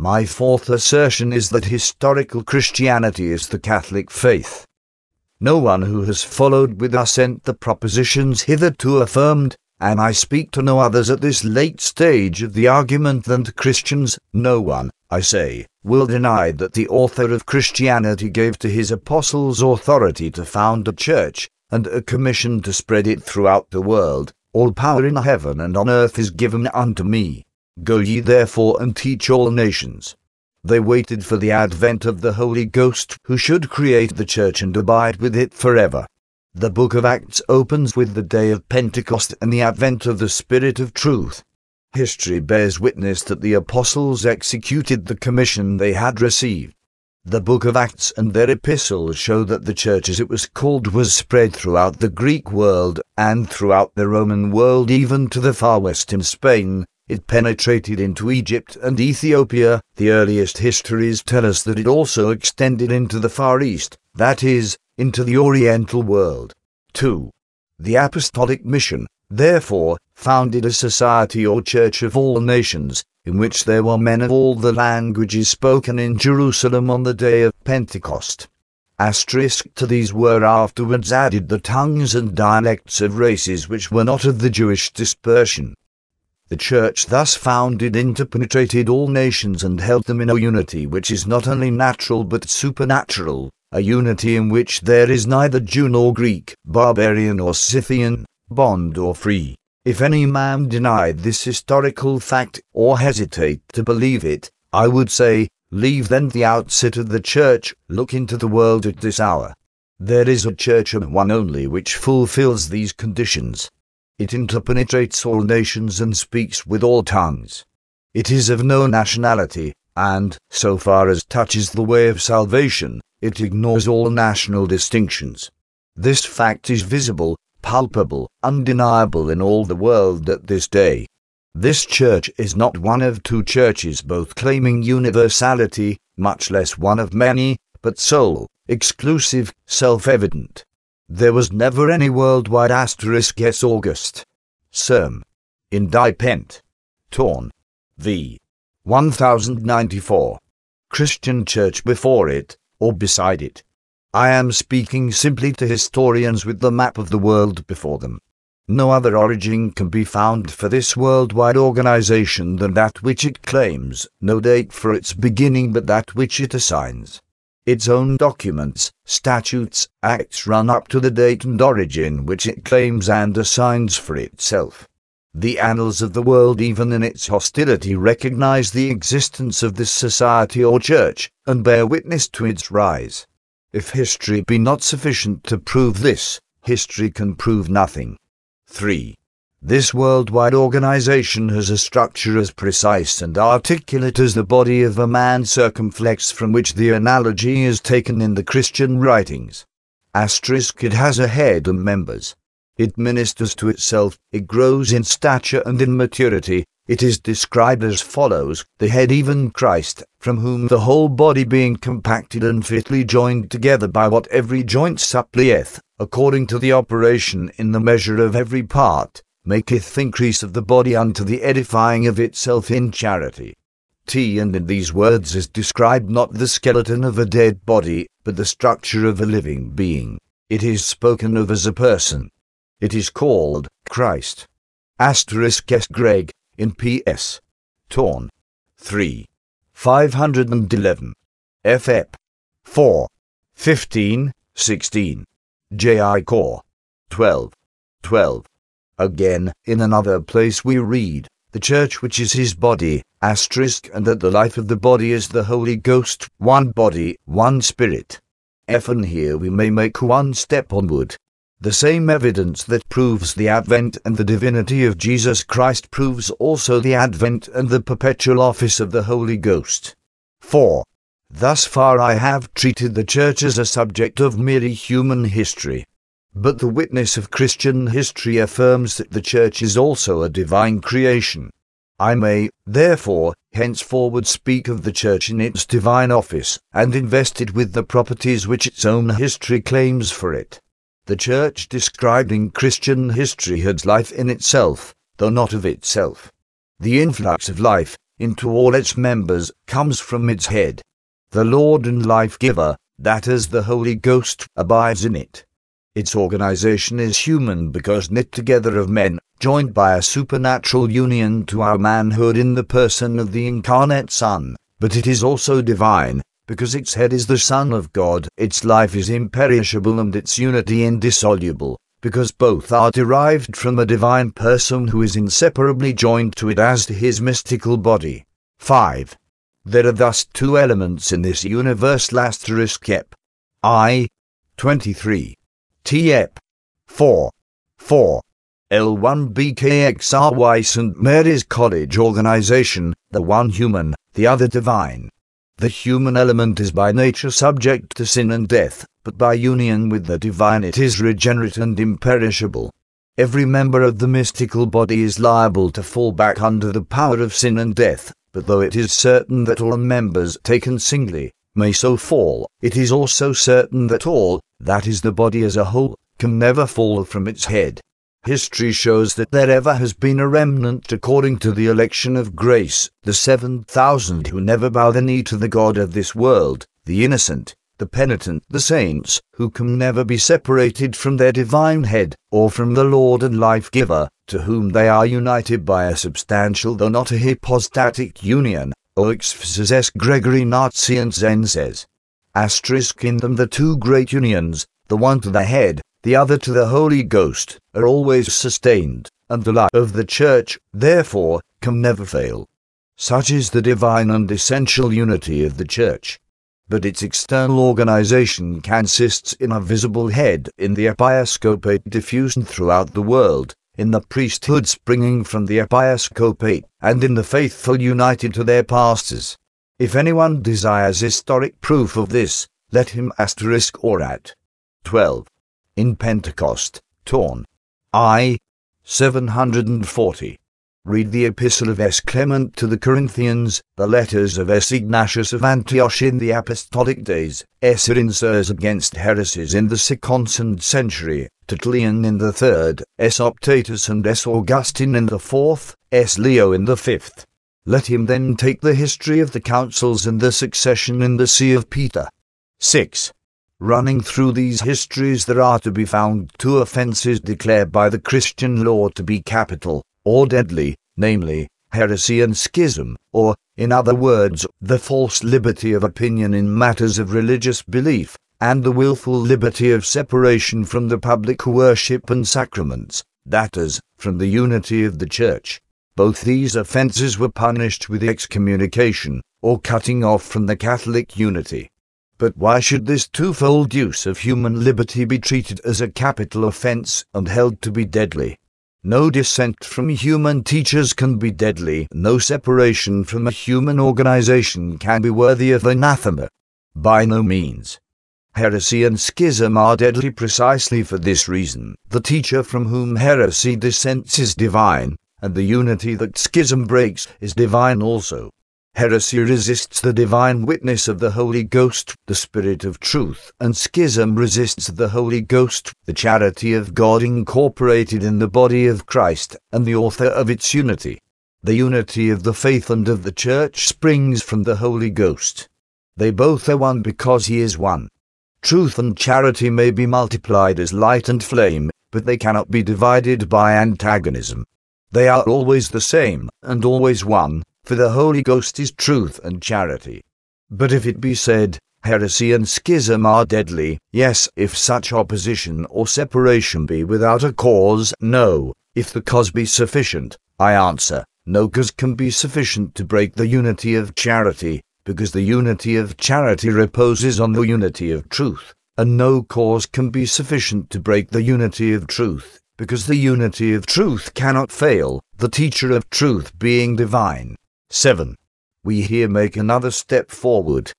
My fourth assertion is that historical Christianity is the Catholic faith. No one who has followed with assent the propositions hitherto affirmed, and I speak to no others at this late stage of the argument than to Christians, no one, I say, will deny that the author of Christianity gave to his apostles authority to found a church, and a commission to spread it throughout the world. All power in heaven and on earth is given unto me. Go ye therefore and teach all nations. They waited for the advent of the Holy Ghost, who should create the church and abide with it forever. The book of Acts opens with the day of Pentecost and the advent of the Spirit of truth. History bears witness that the apostles executed the commission they had received. The book of Acts and their epistles show that the church, as it was called, was spread throughout the Greek world and throughout the Roman world, even to the far west in Spain. It penetrated into Egypt and Ethiopia. The earliest histories tell us that it also extended into the Far East, that is, into the Oriental world. 2. The Apostolic Mission, therefore, founded a society or church of all nations, in which there were men of all the languages spoken in Jerusalem on the day of Pentecost. Asterisk to these were afterwards added the tongues and dialects of races which were not of the Jewish dispersion. The church thus founded interpenetrated all nations and held them in a unity which is not only natural but supernatural, a unity in which there is neither Jew nor Greek, barbarian or Scythian, bond or free. If any man denied this historical fact, or hesitate to believe it, I would say, leave then the outset of the church, look into the world at this hour. There is a church and one only which fulfills these conditions. It interpenetrates all nations and speaks with all tongues. It is of no nationality, and, so far as touches the way of salvation, it ignores all national distinctions. This fact is visible, palpable, undeniable in all the world at this day. This church is not one of two churches both claiming universality, much less one of many, but sole, exclusive, self-evident. There was never any worldwide asterisk S August. Serm. In Die Pent. Torn. V. 1094. Christian Church before it, or beside it. I am speaking simply to historians with the map of the world before them. No other origin can be found for this worldwide organization than that which it claims, no date for its beginning but that which it assigns. Its own documents, statutes, acts run up to the date and origin which it claims and assigns for itself. The annals of the world, even in its hostility, recognize the existence of this society or church, and bear witness to its rise. If history be not sufficient to prove this, history can prove nothing. 3. This worldwide organization has a structure as precise and articulate as the body of a man circumflex from which the analogy is taken in the Christian writings. Asterisk it has a head and members. It ministers to itself, it grows in stature and in maturity, it is described as follows The head, even Christ, from whom the whole body being compacted and fitly joined together by what every joint supplieth, according to the operation in the measure of every part, maketh increase of the body unto the edifying of itself in charity. T. And in these words is described not the skeleton of a dead body, but the structure of a living being. It is spoken of as a person. It is called Christ. Asterisk S. Greg, in PS. Torn. 3. 511. FF. 4. 15, 16. J.I. Core. 12. 12. Again, in another place we read, the church which is his body, asterisk, and that the life of the body is the Holy Ghost, one body, one spirit. And here we may make one step onward, the same evidence that proves the advent and the divinity of Jesus Christ proves also the advent and the perpetual office of the Holy Ghost. 4. Thus far I have treated the Church as a subject of merely human history. But the witness of Christian history affirms that the Church is also a divine creation. I may, therefore, henceforward speak of the Church in its divine office, and invest it with the properties which its own history claims for it. The Church described in Christian history had life in itself, though not of itself. The influx of life, into all its members, comes from its head. The Lord and life giver, that is the Holy Ghost, abides in it. Its organization is human because knit together of men, joined by a supernatural union to our manhood in the person of the incarnate Son. But it is also divine, because its head is the Son of God, its life is imperishable and its unity indissoluble, because both are derived from a divine person who is inseparably joined to it as to his mystical body. 5. There are thus two elements in this universe asterisk ep. I. 23. T ep. 4. 4. L1BKXRY St. Mary's College organization, the one human, the other divine. The human element is by nature subject to sin and death, but by union with the divine it is regenerate and imperishable. Every member of the mystical body is liable to fall back under the power of sin and death, but though it is certain that all members taken singly may so fall, it is also certain that all, that is the body as a whole, can never fall from its head. History shows that there ever has been a remnant according to the election of grace, the seven thousand who never bow the knee to the God of this world, the innocent, the penitent, the saints, who can never be separated from their divine head, or from the Lord and life giver, to whom they are united by a substantial though not a hypostatic union, Oix S. Gregory Nazianzen says. Asterisk in them the two great unions, the one to the head, the other to the Holy Ghost, are always sustained, and the life of the Church, therefore, can never fail. Such is the divine and essential unity of the Church. But its external organization consists in a visible head, in the episcopate diffused throughout the world, in the priesthood springing from the episcopate, and in the faithful united to their pastors. If anyone desires historic proof of this, let him asterisk or at 12 in Pentecost, torn. I. 740. Read the Epistle of S. Clement to the Corinthians, the letters of S. Ignatius of Antioch in the Apostolic days, S. Irenaeus against heresies in the second century, Tertullian in the third, S. Optatus and S. Augustine in the fourth, S. Leo in the fifth. Let him then take the history of the councils and the succession in the See of Peter. 6. Running through these histories there are to be found two offences declared by the Christian law to be capital, or deadly, namely, heresy and schism, or, in other words, the false liberty of opinion in matters of religious belief, and the wilful liberty of separation from the public worship and sacraments, that is, from the unity of the Church. Both these offences were punished with excommunication, or cutting off from the Catholic unity. But why should this twofold use of human liberty be treated as a capital offense and held to be deadly? No dissent from human teachers can be deadly, no separation from a human organization can be worthy of anathema. By no means. Heresy and schism are deadly precisely for this reason. The teacher from whom heresy dissents is divine, and the unity that schism breaks is divine also. Heresy resists the divine witness of the Holy Ghost, the Spirit of truth, and schism resists the Holy Ghost, the charity of God incorporated in the body of Christ, and the author of its unity. The unity of the faith and of the Church springs from the Holy Ghost. They both are one because He is one. Truth and charity may be multiplied as light and flame, but they cannot be divided by antagonism. They are always the same, and always one, for the Holy Ghost is truth and charity. But if it be said, heresy and schism are deadly, yes, if such opposition or separation be without a cause, no, if the cause be sufficient, I answer, no cause can be sufficient to break the unity of charity, because the unity of charity reposes on the unity of truth, and no cause can be sufficient to break the unity of truth, because the unity of truth cannot fail, the teacher of truth being divine. 7. We here make another step forward.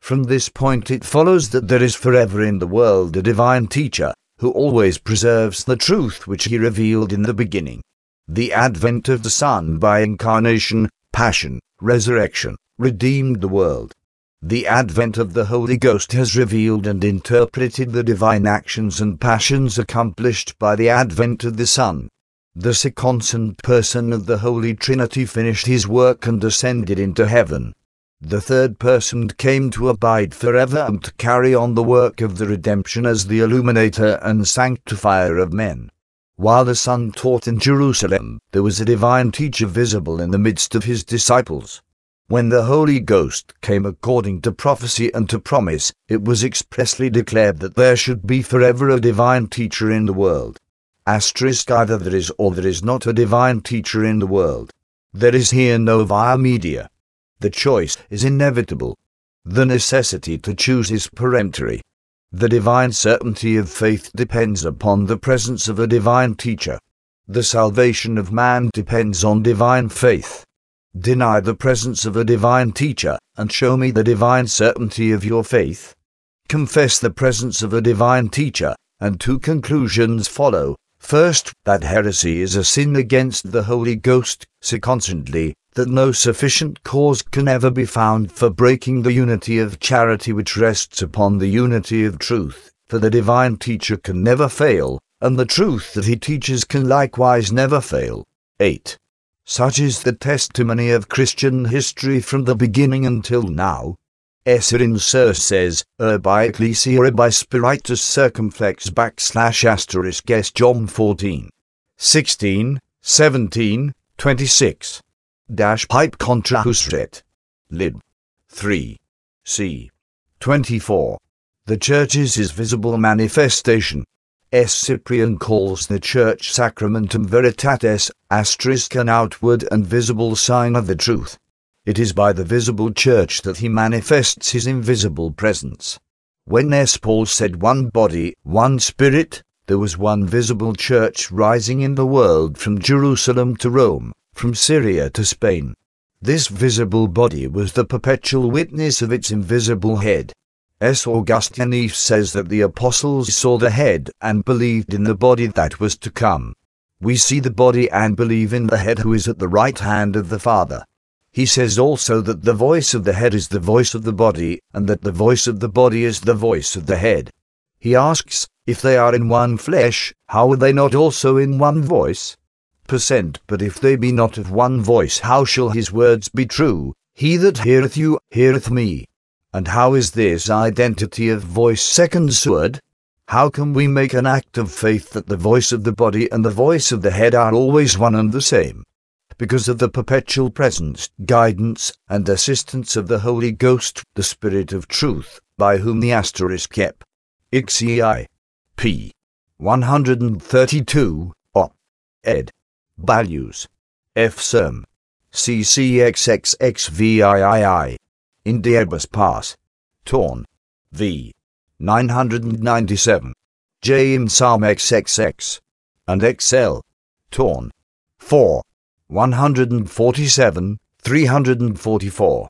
From this point it follows that there is forever in the world a divine teacher, who always preserves the truth which he revealed in the beginning. The advent of the Son by incarnation, passion, resurrection, redeemed the world. The advent of the Holy Ghost has revealed and interpreted the divine actions and passions accomplished by the advent of the Son. the seconstant person of the Holy Trinity finished his work and ascended into heaven. The third person came to abide forever and to carry on the work of the redemption as the illuminator and sanctifier of men. While the Son taught in Jerusalem, there was a divine teacher visible in the midst of his disciples. When the Holy Ghost came according to prophecy and to promise, it was expressly declared that there should be forever a divine teacher in the world. Asterisk either there is or there is not a divine teacher in the world. There is here no via media. The choice is inevitable. The necessity to choose is peremptory. The divine certainty of faith depends upon the presence of a divine teacher. The salvation of man depends on divine faith. Deny the presence of a divine teacher, and show me the divine certainty of your faith. Confess the presence of a divine teacher, and two conclusions follow. First, that heresy is a sin against the Holy Ghost, secondly, that no sufficient cause can ever be found for breaking the unity of charity which rests upon the unity of truth, for the divine teacher can never fail, and the truth that he teaches can likewise never fail. 8. Such is the testimony of Christian history from the beginning until now. Esserin Sir says, er, Urbi Ecclesia Urbi Spiritus Circumflex backslash asterisk S John 14. 16, 17, 26. Dash pipe contra husret. Lib. 3. C. 24. The Church's is his visible manifestation, S. Cyprian calls the Church Sacramentum Veritatis, asterisk an outward and visible sign of the truth. It is by the visible Church that he manifests his invisible presence. When S. Paul said one body, one spirit, there was one visible Church rising in the world from Jerusalem to Rome, from Syria to Spain. This visible body was the perpetual witness of its invisible head. S. Augustine says that the apostles saw the head and believed in the body that was to come. We see the body and believe in the head who is at the right hand of the Father. He says also that the voice of the head is the voice of the body, and that the voice of the body is the voice of the head. He asks, if they are in one flesh, how are they not also in one voice? Percent, but if they be not of one voice, how shall his words be true? He that heareth you, heareth me. And how is this identity of voice second sword? How can we make an act of faith that the voice of the body and the voice of the head are always one and the same? Because of the perpetual presence, guidance, and assistance of the Holy Ghost, the Spirit of truth, by whom the asterisk kept. XEI. P. 132, op. ed. Values. F. CCXXXVIII. In Diabas Pass. Torn. V. 997. J in Psalm XXX. And XL. Torn. 4. 147, 344.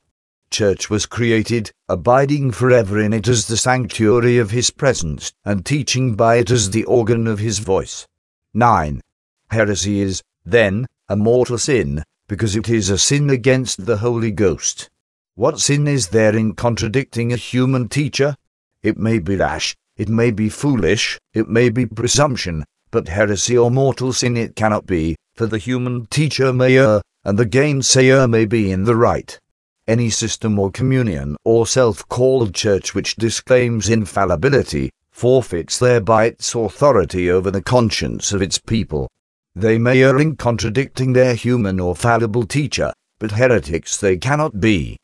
Church was created, abiding forever in it as the sanctuary of his presence, and teaching by it as the organ of his voice. 9. Heresy is, then, a mortal sin, because it is a sin against the Holy Ghost. What sin is there in contradicting a human teacher? It may be rash, it may be foolish, it may be presumption, but heresy or mortal sin it cannot be, for the human teacher may err, and the gainsayer may be in the right. Any system or communion or self-called church which disclaims infallibility forfeits thereby its authority over the conscience of its people. They may err in contradicting their human or fallible teacher, but heretics they cannot be.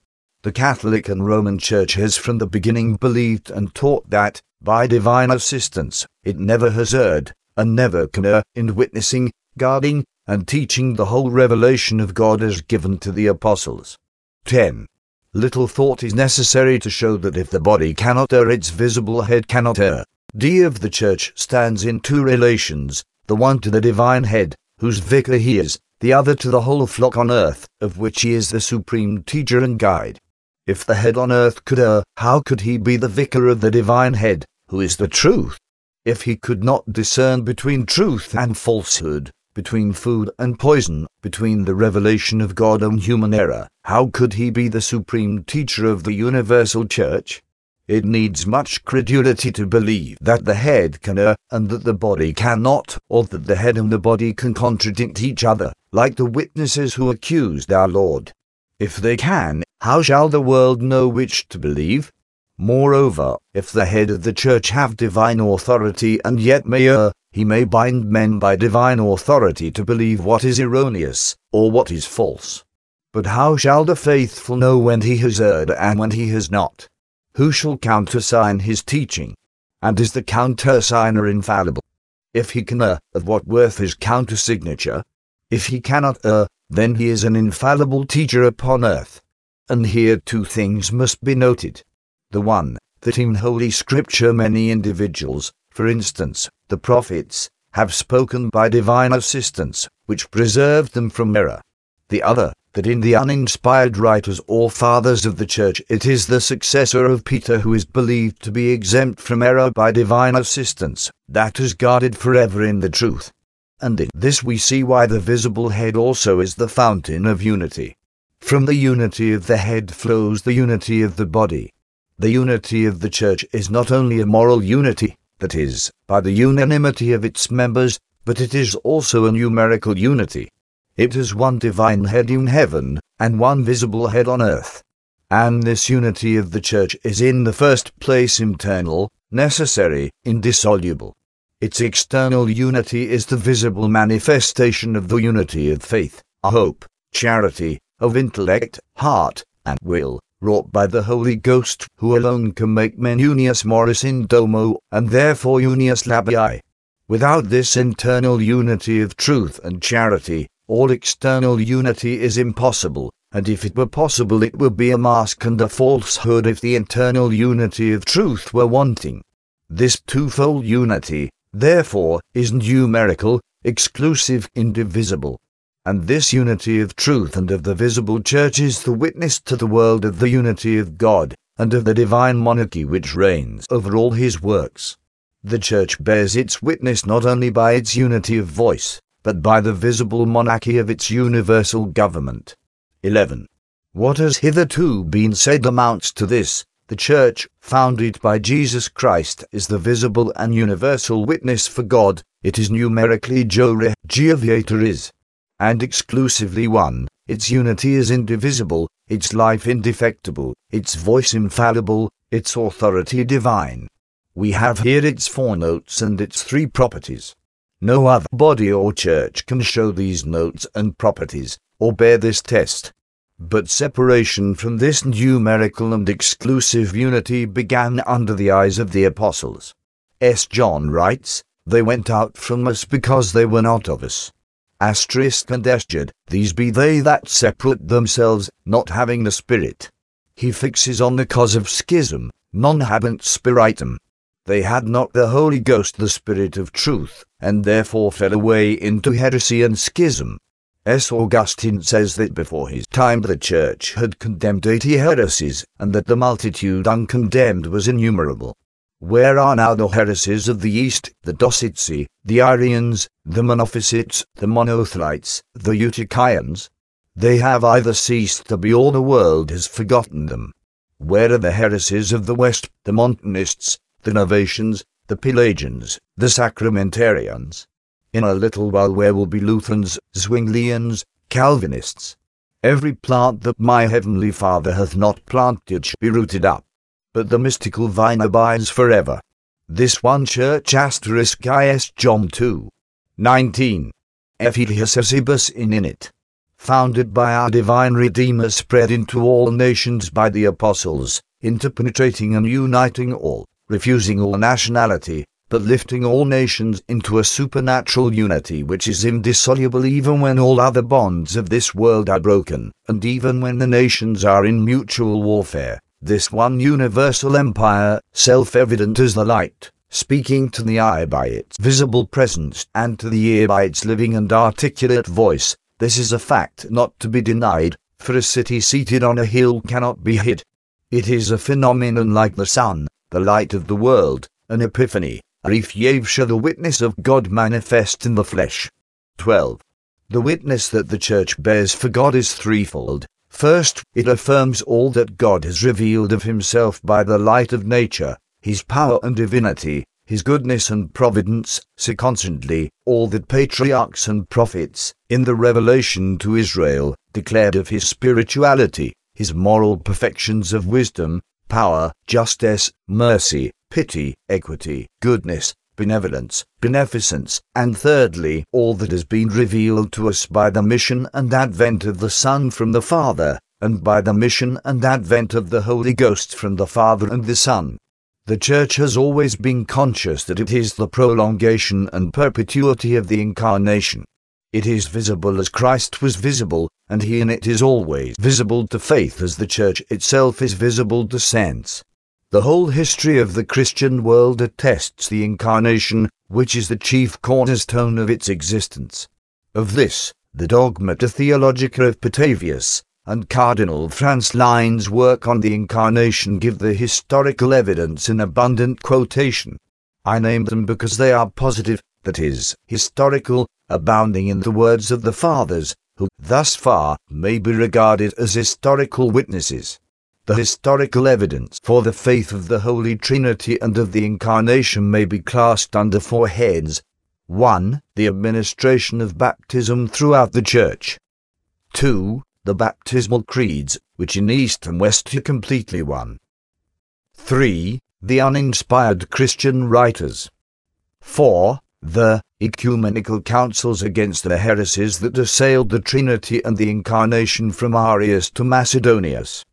The Catholic and Roman Church has from the beginning believed and taught that, by divine assistance, it never has erred, and never can err, in witnessing, guarding, and teaching the whole revelation of God as given to the apostles. 10. Little thought is necessary to show that if the body cannot err, its visible head cannot err. D of the Church stands in two relations, the one to the divine head, whose vicar he is, the other to the whole flock on earth, of which he is the supreme teacher and guide. If the head on earth could err, how could he be the vicar of the divine head, who is the truth? If he could not discern between truth and falsehood, between food and poison, between the revelation of God and human error, how could he be the supreme teacher of the universal church? It needs much credulity to believe that the head can err and that the body cannot, or that the head and the body can contradict each other, like the witnesses who accused our Lord. If they can, how shall the world know which to believe? Moreover, if the head of the church have divine authority and yet may err, he may bind men by divine authority to believe what is erroneous, or what is false. But how shall the faithful know when he has erred and when he has not? Who shall countersign his teaching? And is the countersigner infallible? If he can err, of what worth is countersignature? If he cannot err, then he is an infallible teacher upon earth. And here two things must be noted. The one, that in Holy Scripture many individuals, for instance, the prophets, have spoken by divine assistance, which preserved them from error. The other, that in the uninspired writers or fathers of the church it is the successor of Peter who is believed to be exempt from error by divine assistance, that is guarded forever in the truth. And in this we see why the visible head also is the fountain of unity. From the unity of the head flows the unity of the body. The unity of the church is not only a moral unity, that is, by the unanimity of its members, but it is also a numerical unity. It is one divine head in heaven, and one visible head on earth. And this unity of the church is in the first place internal, necessary, indissoluble. Its external unity is the visible manifestation of the unity of faith, hope, charity, of intellect, heart, and will, wrought by the Holy Ghost, who alone can make men unius moris in domo, and therefore unius labii. Without this internal unity of truth and charity, all external unity is impossible, and if it were possible it would be a mask and a falsehood if the internal unity of truth were wanting. This twofold unity, therefore, is numerical, exclusive, indivisible. And this unity of truth and of the visible church is the witness to the world of the unity of God, and of the divine monarchy which reigns over all his works. The church bears its witness not only by its unity of voice, but by the visible monarchy of its universal government. 11. What has hitherto been said amounts to this the Church, founded by Jesus Christ, is the visible and universal witness for God, it is numerically Jore, is and exclusively one, its unity is indivisible, its life indefectible, its voice infallible, its authority divine. We have here its four notes and its three properties. No other body or church can show these notes and properties, or bear this test. But separation from this numerical and exclusive unity began under the eyes of the apostles. S. John writes, They went out from us because they were not of us asterisk and esjed, these be they that separate themselves, not having the Spirit. He fixes on the cause of schism, non habent spiritum. They had not the Holy Ghost, the Spirit of truth, and therefore fell away into heresy and schism. S. Augustine says that before his time the Church had condemned eighty heresies, and that the multitude uncondemned was innumerable. Where are now the heresies of the East, the Docetsi, the Arians, the Monophysites, the Monothelites, the Eutychians? They have either ceased to be or the world has forgotten them. Where are the heresies of the West, the Montanists, the Novatians, the Pelagians, the Sacramentarians? In a little while where will be Lutherans, Zwinglians, Calvinists? Every plant that my heavenly Father hath not planted shall be rooted up but the mystical vine abides forever. This one church asterisk is John 2. 19. Ephesiasibus in it. Founded by our divine Redeemer spread into all nations by the apostles, interpenetrating and uniting all, refusing all nationality, but lifting all nations into a supernatural unity which is indissoluble even when all other bonds of this world are broken, and even when the nations are in mutual warfare this one universal empire, self-evident as the light, speaking to the eye by its visible presence and to the ear by its living and articulate voice, this is a fact not to be denied, for a city seated on a hill cannot be hid. It is a phenomenon like the sun, the light of the world, an epiphany, a refugia the witness of God manifest in the flesh. 12. The witness that the Church bears for God is threefold. First, it affirms all that God has revealed of himself by the light of nature, his power and divinity, his goodness and providence, secondly, all that patriarchs and prophets, in the revelation to Israel, declared of his spirituality, his moral perfections of wisdom, power, justice, mercy, pity, equity, goodness, benevolence, beneficence, and thirdly, all that has been revealed to us by the mission and advent of the Son from the Father, and by the mission and advent of the Holy Ghost from the Father and the Son. The Church has always been conscious that it is the prolongation and perpetuity of the Incarnation. It is visible as Christ was visible, and he in it is always visible to faith as the Church itself is visible to sense. The whole history of the Christian world attests the Incarnation, which is the chief cornerstone of its existence. Of this, the Dogmata Theologica of Petavius and Cardinal Franzelin's work on the Incarnation give the historical evidence in abundant quotation. I name them because they are positive, that is, historical, abounding in the words of the Fathers, who, thus far, may be regarded as historical witnesses. The historical evidence for the faith of the Holy Trinity and of the Incarnation may be classed under four heads. 1. The administration of baptism throughout the Church. 2. The baptismal creeds, which in East and West are completely one. 3. The uninspired Christian writers. 4. The ecumenical councils against the heresies that assailed the Trinity and the Incarnation from Arius to Macedonius.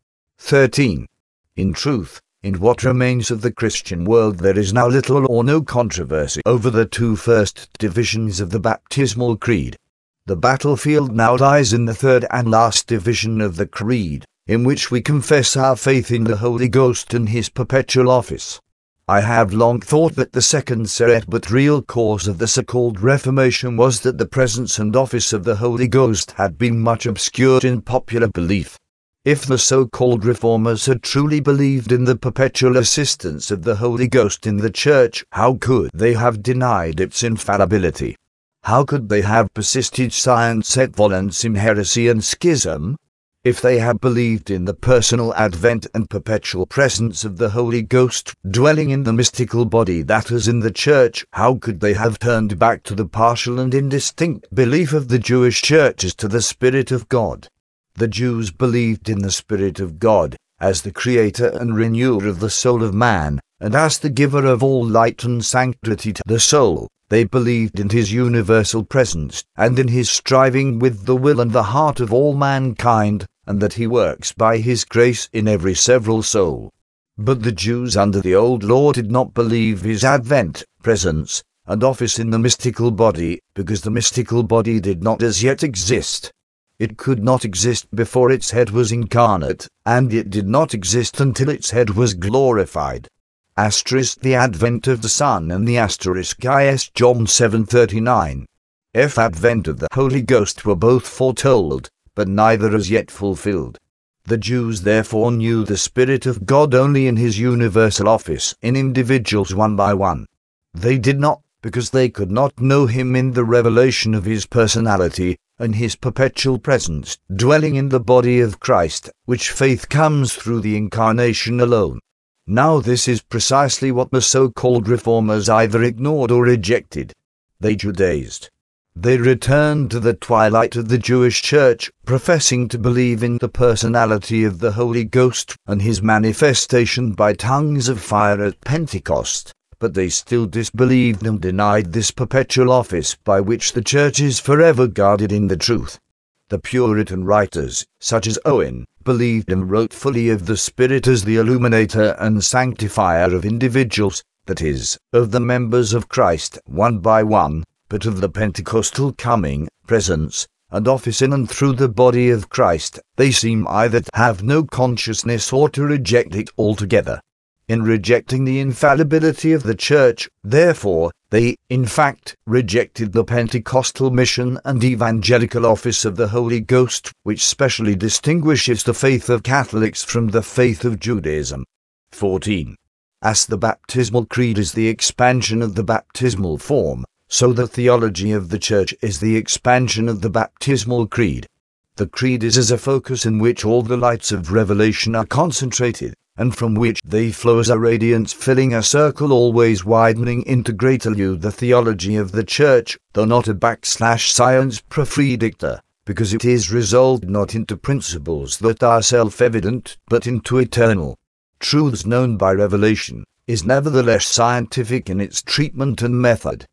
13. In truth, in what remains of the Christian world there is now little or no controversy over the two first divisions of the baptismal creed. The battlefield now lies in the third and last division of the creed, in which we confess our faith in the Holy Ghost and his perpetual office. I have long thought that the second serete but real cause of the so-called Reformation was that the presence and office of the Holy Ghost had been much obscured in popular belief. If the so-called reformers had truly believed in the perpetual assistance of the Holy Ghost in the Church, how could they have denied its infallibility? How could they have persisted sciens et volens in heresy and schism? If they had believed in the personal advent and perpetual presence of the Holy Ghost dwelling in the mystical body that is in the Church, how could they have turned back to the partial and indistinct belief of the Jewish Church as to the Spirit of God? The Jews believed in the Spirit of God as the creator and renewer of the soul of man, and as the giver of all light and sanctity to the soul. They believed in his universal presence, and in his striving with the will and the heart of all mankind, and that he works by his grace in every several soul. But the Jews under the old law did not believe his advent, presence, and office in the mystical body, because the mystical body did not as yet exist. It could not exist before its head was incarnate, and it did not exist until its head was glorified. Asterisk the advent of the Son and the asterisk is John 7:39. If advent of the Holy Ghost were both foretold, but neither as yet fulfilled. The Jews therefore knew the Spirit of God only in his universal office in individuals one by one. They did not, because they could not know him in the revelation of his personality, and his perpetual presence, dwelling in the body of Christ, which faith comes through the incarnation alone. Now this is precisely what the so-called reformers either ignored or rejected. They Judaized. They returned to the twilight of the Jewish church, professing to believe in the personality of the Holy Ghost and his manifestation by tongues of fire at Pentecost but they still disbelieved and denied this perpetual office by which the Church is forever guarded in the truth. The Puritan writers, such as Owen, believed and wrote fully of the Spirit as the illuminator and sanctifier of individuals, that is, of the members of Christ, one by one, but of the Pentecostal coming, presence, and office in and through the body of Christ, they seem either to have no consciousness or to reject it altogether in rejecting the infallibility of the Church, therefore, they, in fact, rejected the Pentecostal mission and evangelical office of the Holy Ghost, which specially distinguishes the faith of Catholics from the faith of Judaism. 14. As the baptismal creed is the expansion of the baptismal form, so the theology of the Church is the expansion of the baptismal creed. The creed is as a focus in which all the lights of revelation are concentrated, and from which they flow as a radiance filling a circle always widening into greater you the theology of the church, though not a backslash science profredictor, because it is resolved not into principles that are self-evident, but into eternal truths known by revelation, is nevertheless scientific in its treatment and method.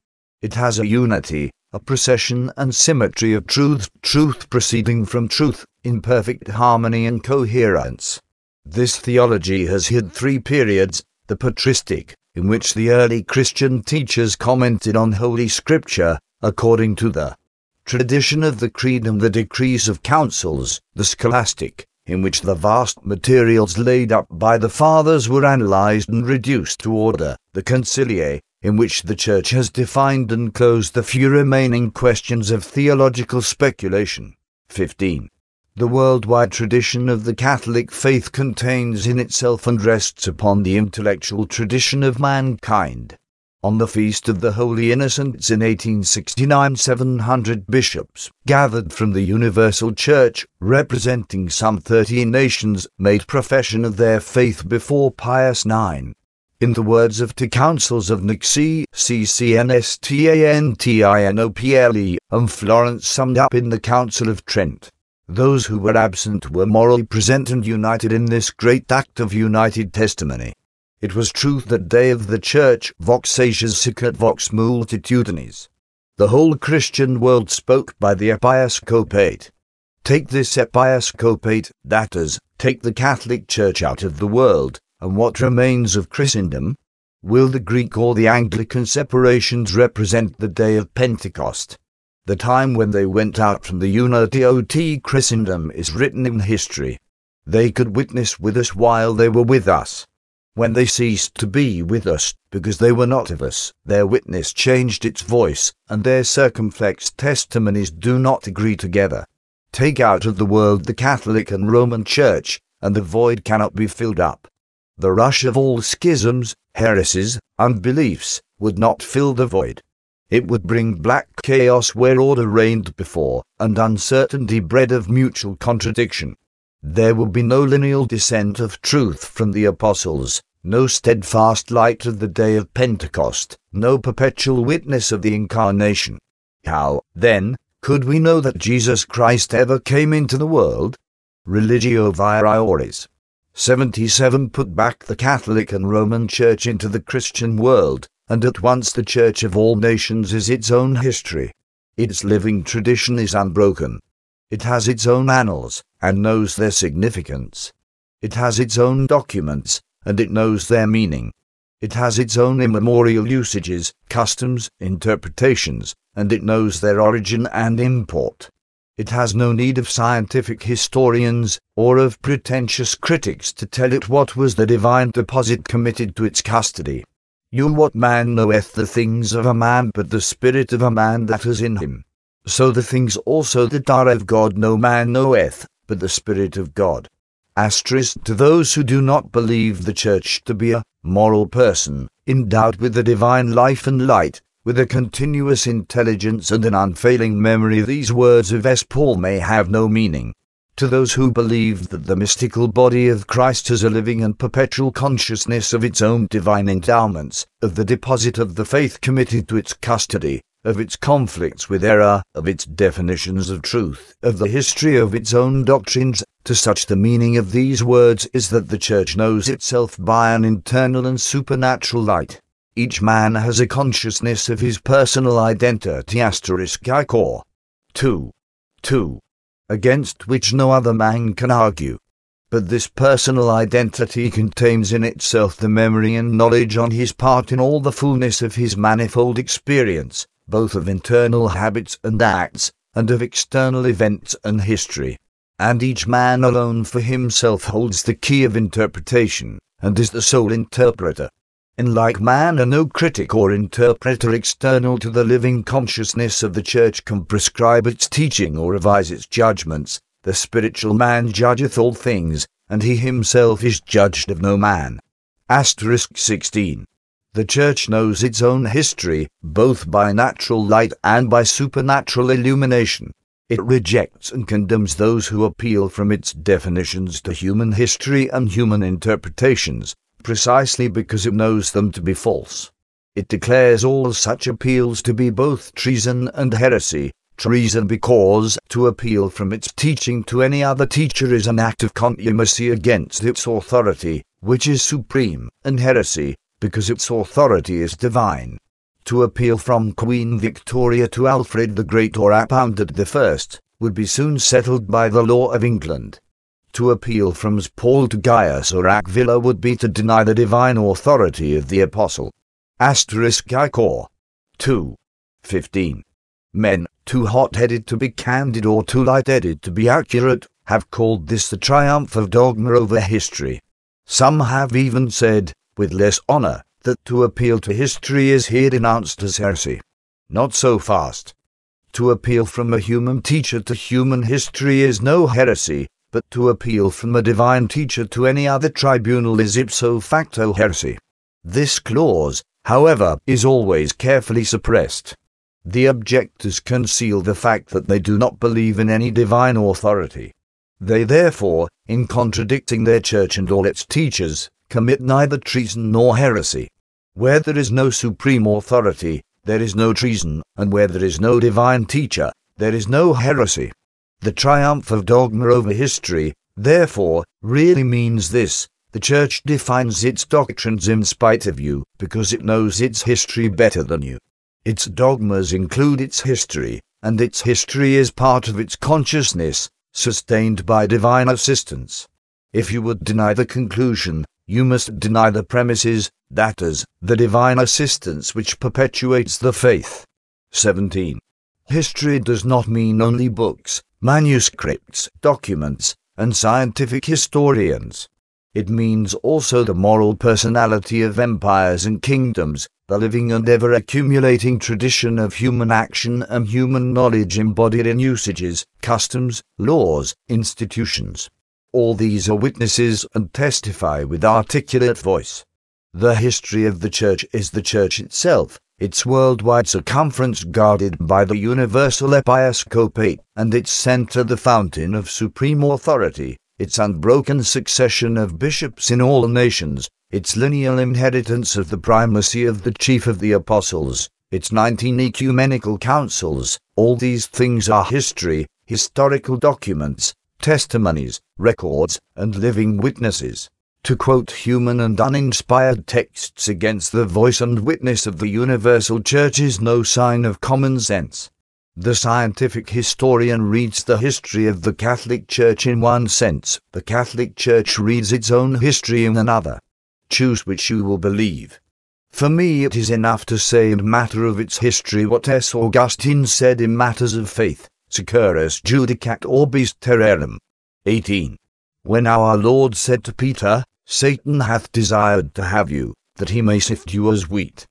It has a unity, a procession and symmetry of truth, truth proceeding from truth, in perfect harmony and coherence. This theology has hid three periods the patristic, in which the early Christian teachers commented on Holy Scripture, according to the tradition of the Creed and the decrees of councils, the scholastic, in which the vast materials laid up by the fathers were analyzed and reduced to order, the conciliar, in which the Church has defined and closed the few remaining questions of theological speculation. 15. The worldwide tradition of the Catholic faith contains in itself and rests upon the intellectual tradition of mankind. On the Feast of the Holy Innocents in 1869, 700 bishops, gathered from the Universal Church, representing some 13 nations, made profession of their faith before Pius IX. In the words of two councils of Nicaea, Constantinople, and Florence summed up in the Council of Trent, those who were absent were morally present and united in this great act of united testimony. It was truth that day of the Church, vox sicut vox multitudinis. The whole Christian world spoke by the episcopate. Take this episcopate, that is, take the Catholic Church out of the world, and what remains of Christendom? Will the Greek or the Anglican separations represent the day of Pentecost? The time when they went out from the unity of Christendom is written in history. They could witness with us while they were with us. When they ceased to be with us, because they were not of us, their witness changed its voice, and their circumflex testimonies do not agree together. Take out of the world the Catholic and Roman Church, and the void cannot be filled up. The rush of all schisms, heresies, and unbeliefs would not fill the void. It would bring black chaos where order reigned before, and uncertainty bred of mutual contradiction. There will be no lineal descent of truth from the apostles, no steadfast light of the day of Pentecost, no perpetual witness of the Incarnation. How, then, could we know that Jesus Christ ever came into the world? Religio Viriores. 77 put back the Catholic and Roman Church into the Christian world, and at once the Church of all nations is its own history. Its living tradition is unbroken. It has its own annals, and knows their significance. It has its own documents, and it knows their meaning. It has its own immemorial usages, customs, interpretations, and it knows their origin and import. It has no need of scientific historians or of pretentious critics to tell it what was the divine deposit committed to its custody. You what man knoweth the things of a man but the spirit of a man that is in him. So the things also that are of God no man knoweth, but the Spirit of God. Asterisk to those who do not believe the Church to be a moral person, endowed with the divine life and light, with a continuous intelligence and an unfailing memory, these words of S. Paul may have no meaning. To those who believe that the mystical body of Christ has a living and perpetual consciousness of its own divine endowments, of the deposit of the faith committed to its custody, of its conflicts with error, of its definitions of truth, of the history of its own doctrines, to such the meaning of these words is that the Church knows itself by an internal and supernatural light. Each man has a consciousness of his personal identity asterisk I core. 2. 2. Against which no other man can argue. But this personal identity contains in itself the memory and knowledge on his part in all the fullness of his manifold experience, both of internal habits and acts, and of external events and history. And each man alone for himself holds the key of interpretation, and is the sole interpreter. In like manner, no critic or interpreter external to the living consciousness of the Church can prescribe its teaching or revise its judgments. The spiritual man judgeth all things, and he himself is judged of no man. Asterisk 16. The Church knows its own history, both by natural light and by supernatural illumination. It rejects and condemns those who appeal from its definitions to human history and human interpretations, precisely because it knows them to be false. It declares all such appeals to be both treason and heresy, treason because to appeal from its teaching to any other teacher is an act of contumacy against its authority, which is supreme, and heresy, because its authority is divine. To appeal from Queen Victoria to Alfred the Great or the First would be soon settled by the law of England. To appeal from Paul to Gaius or Aquila would be to deny the divine authority of the apostle. Asterisk I Cor. 2. 15. Men, too hot-headed to be candid or too light-headed to be accurate, have called this the triumph of dogma over history. Some have even said, with less honor, that to appeal to history is here denounced as heresy. Not so fast. To appeal from a human teacher to human history is no heresy, but to appeal from a divine teacher to any other tribunal is ipso facto heresy. This clause, however, is always carefully suppressed. The objectors conceal the fact that they do not believe in any divine authority. They therefore, in contradicting their church and all its teachers, commit neither treason nor heresy. Where there is no supreme authority, there is no treason, and where there is no divine teacher, there is no heresy. The triumph of dogma over history, therefore, really means this the Church defines its doctrines in spite of you, because it knows its history better than you. Its dogmas include its history, and its history is part of its consciousness, sustained by divine assistance. If you would deny the conclusion, you must deny the premises, that is, the divine assistance which perpetuates the faith. 17. History does not mean only books, manuscripts, documents, and scientific historians. It means also the moral personality of empires and kingdoms, the living and ever accumulating tradition of human action and human knowledge embodied in usages, customs, laws, institutions. All these are witnesses and testify with articulate voice. The history of the Church is the Church itself, its worldwide circumference guarded by the universal episcopate, and its center the fountain of supreme authority, its unbroken succession of bishops in all nations, its lineal inheritance of the primacy of the chief of the apostles, its 19 ecumenical councils, all these things are history, historical documents, testimonies, records, and living witnesses. To quote human and uninspired texts against the voice and witness of the universal church is no sign of common sense. The scientific historian reads the history of the Catholic Church in one sense, the Catholic Church reads its own history in another. Choose which you will believe. For me it is enough to say in matter of its history what S. Augustine said in matters of faith, Securus judicat orbis terrarum. 18. When our Lord said to Peter, Satan hath desired to have you, that he may sift you as wheat.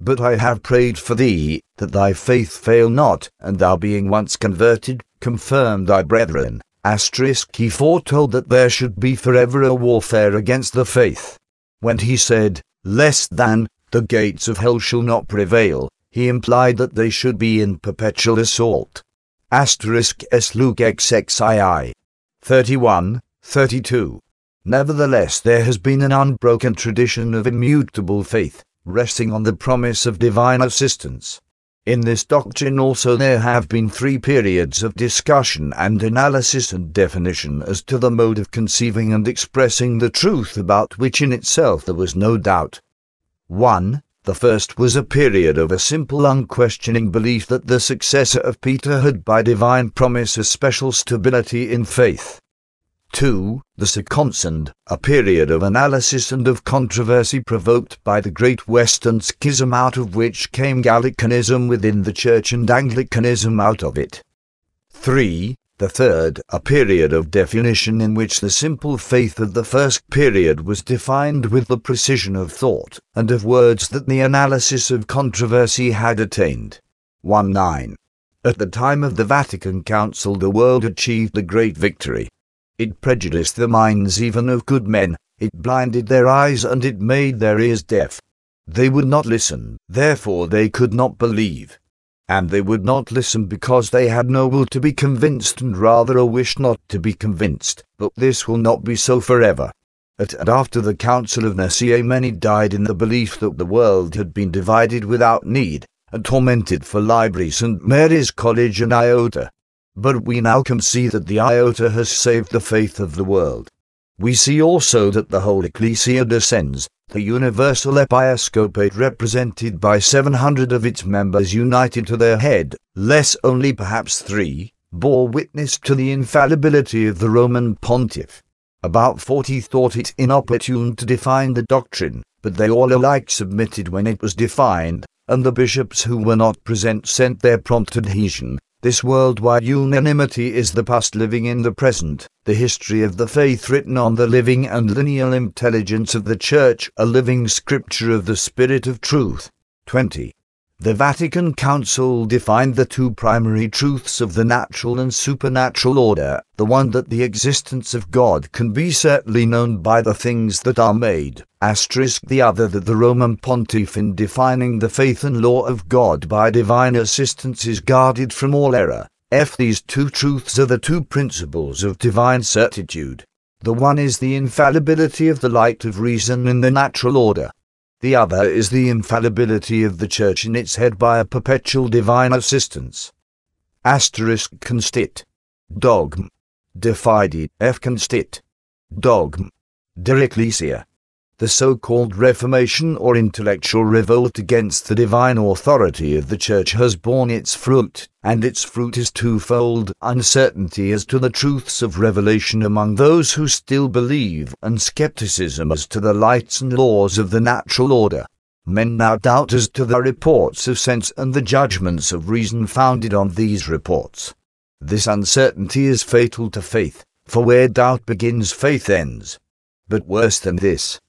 But I have prayed for thee, that thy faith fail not, and thou being once converted, confirm thy brethren. Asterisk he foretold that there should be forever a warfare against the faith. When he said, less than, the gates of hell shall not prevail, he implied that they should be in perpetual assault. Asterisk S. Luke XXII. 31, 32. Nevertheless, there has been an unbroken tradition of immutable faith, resting on the promise of divine assistance. In this doctrine also there have been three periods of discussion and analysis and definition as to the mode of conceiving and expressing the truth about which in itself there was no doubt. 1. The first was a period of a simple unquestioning belief that the successor of Peter had by divine promise a special stability in faith. 2. The second, a period of analysis and of controversy provoked by the Great Western Schism out of which came Gallicanism within the Church and Anglicanism out of it. 3. The third, a period of definition in which the simple faith of the first period was defined with the precision of thought and of words that the analysis of controversy had attained. 1 9. At the time of the Vatican Council the world achieved a great victory. It prejudiced the minds even of good men, it blinded their eyes and it made their ears deaf. They would not listen, therefore they could not believe. and they would not listen because they had no will to be convinced and rather a wish not to be convinced. But this will not be so forever. At and after the Council of Nicaea many died in the belief that the world had been divided without need, and tormented for library St. Mary's College and Iota. But we now can see that the Iota has saved the faith of the world. We see also that the whole Ecclesia docens, the universal episcopate represented by 700 of its members united to their head, less only perhaps three, bore witness to the infallibility of the Roman pontiff. About forty thought it inopportune to define the doctrine, but they all alike submitted when it was defined, and the bishops who were not present sent their prompt adhesion, this worldwide unanimity is the past living in the present, the history of the faith written on the living and lineal intelligence of the Church, a living scripture of the Spirit of truth. 20. The Vatican Council defined the two primary truths of the natural and supernatural order, the one that the existence of God can be certainly known by the things that are made, asterisk the other that the Roman pontiff in defining the faith and law of God by divine assistance is guarded from all error. F. These two truths are the two principles of divine certitude. The one is the infallibility of the light of reason in the natural order, the other is the infallibility of the Church in its head by a perpetual divine assistance. Asterisk constit. Dogm. De Fide F constit. Dogm. De Ecclesia the so-called Reformation or intellectual revolt against the divine authority of the Church has borne its fruit, and its fruit is twofold uncertainty as to the truths of revelation among those who still believe, and skepticism as to the lights and laws of the natural order. Men now doubt as to the reports of sense and the judgments of reason founded on these reports. This uncertainty is fatal to faith, for where doubt begins, faith ends. But worse than this,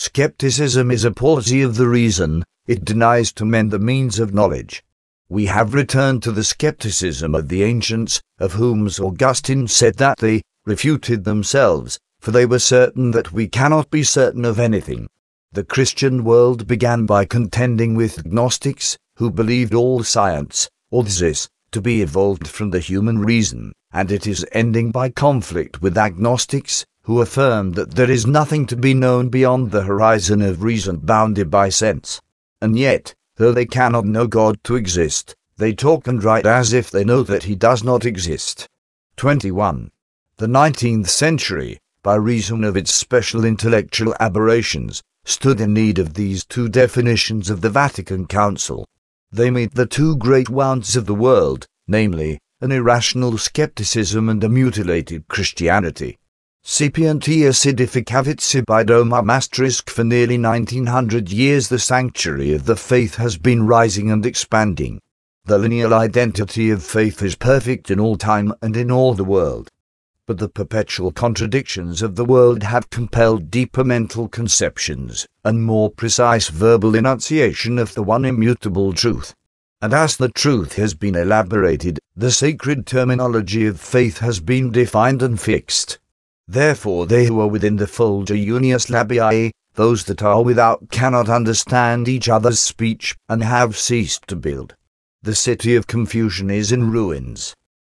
Skepticism is a palsy of the reason, it denies to men the means of knowledge. We have returned to the skepticism of the ancients, of whom Augustine said that they refuted themselves, for they were certain that we cannot be certain of anything. The Christian world began by contending with Gnostics, who believed all science, or this, to be evolved from the human reason, and it is ending by conflict with agnostics, who affirm that there is nothing to be known beyond the horizon of reason bounded by sense. And yet, though they cannot know God to exist, they talk and write as if they know that He does not exist. 21. The 19th century, by reason of its special intellectual aberrations, stood in need of these two definitions of the Vatican Council. They meet the two great wants of the world, namely, an irrational skepticism and a mutilated Christianity. Sapientia aedificavit sibi domum asterisk for nearly 1900 years the sanctuary of the faith has been rising and expanding. The lineal identity of faith is perfect in all time and in all the world. But the perpetual contradictions of the world have compelled deeper mental conceptions and more precise verbal enunciation of the one immutable truth. And as the truth has been elaborated, the sacred terminology of faith has been defined and fixed. Therefore they who are within the fold are unius labii, those that are without cannot understand each other's speech, and have ceased to build. The city of confusion is in ruins.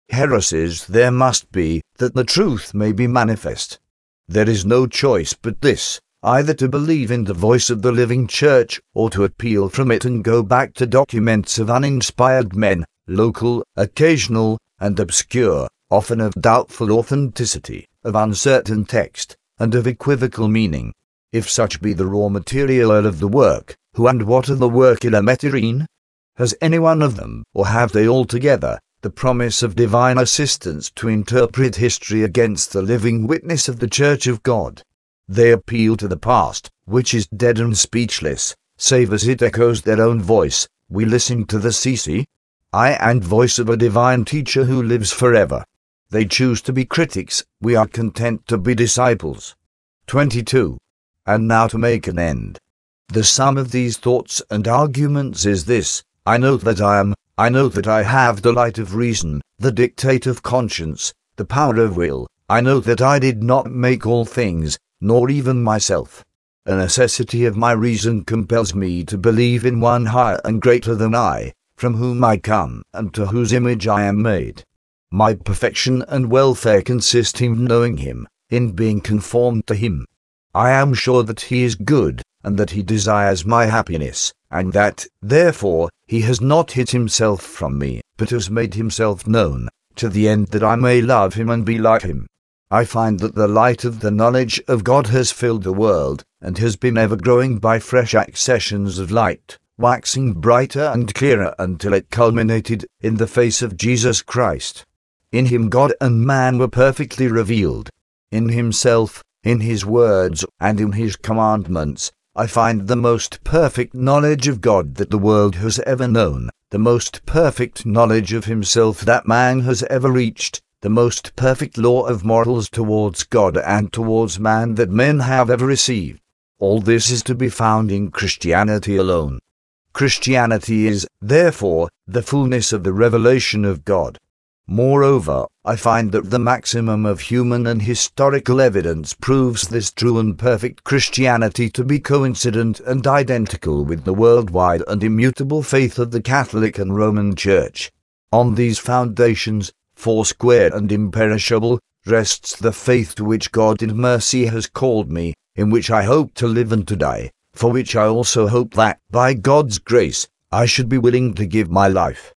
Heresies there must be, that the truth may be manifest. There is no choice but this, either to believe in the voice of the living church, or to appeal from it and go back to documents of uninspired men, local, occasional, and obscure, often of doubtful authenticity of uncertain text, and of equivocal meaning. If such be the raw material of the work, who and what are the workula meterin? Has any one of them, or have they all together, the promise of divine assistance to interpret history against the living witness of the Church of God? They appeal to the past, which is dead and speechless, save as it echoes their own voice. We listen to the Sisi, I and voice of a divine teacher who lives forever. They choose to be critics, we are content to be disciples. 22. And now to make an end. The sum of these thoughts and arguments is this I know that I am, I know that I have the light of reason, the dictate of conscience, the power of will, I know that I did not make all things, nor even myself. A necessity of my reason compels me to believe in one higher and greater than I, from whom I come, and to whose image I am made. My perfection and welfare consist in knowing him, in being conformed to him. I am sure that he is good, and that he desires my happiness, and that, therefore, he has not hid himself from me, but has made himself known, to the end that I may love him and be like him. I find that the light of the knowledge of God has filled the world, and has been ever growing by fresh accessions of light, waxing brighter and clearer until it culminated in the face of Jesus Christ. In him God and man were perfectly revealed. In himself, in his words, and in his commandments, I find the most perfect knowledge of God that the world has ever known, the most perfect knowledge of himself that man has ever reached, the most perfect law of morals towards God and towards man that men have ever received. All this is to be found in Christianity alone. Christianity is, therefore, the fullness of the revelation of God. Moreover, I find that the maximum of human and historical evidence proves this true and perfect Christianity to be coincident and identical with the worldwide and immutable faith of the Catholic and Roman Church. On these foundations, foursquare and imperishable, rests the faith to which God in mercy has called me, in which I hope to live and to die, for which I also hope that, by God's grace, I should be willing to give my life.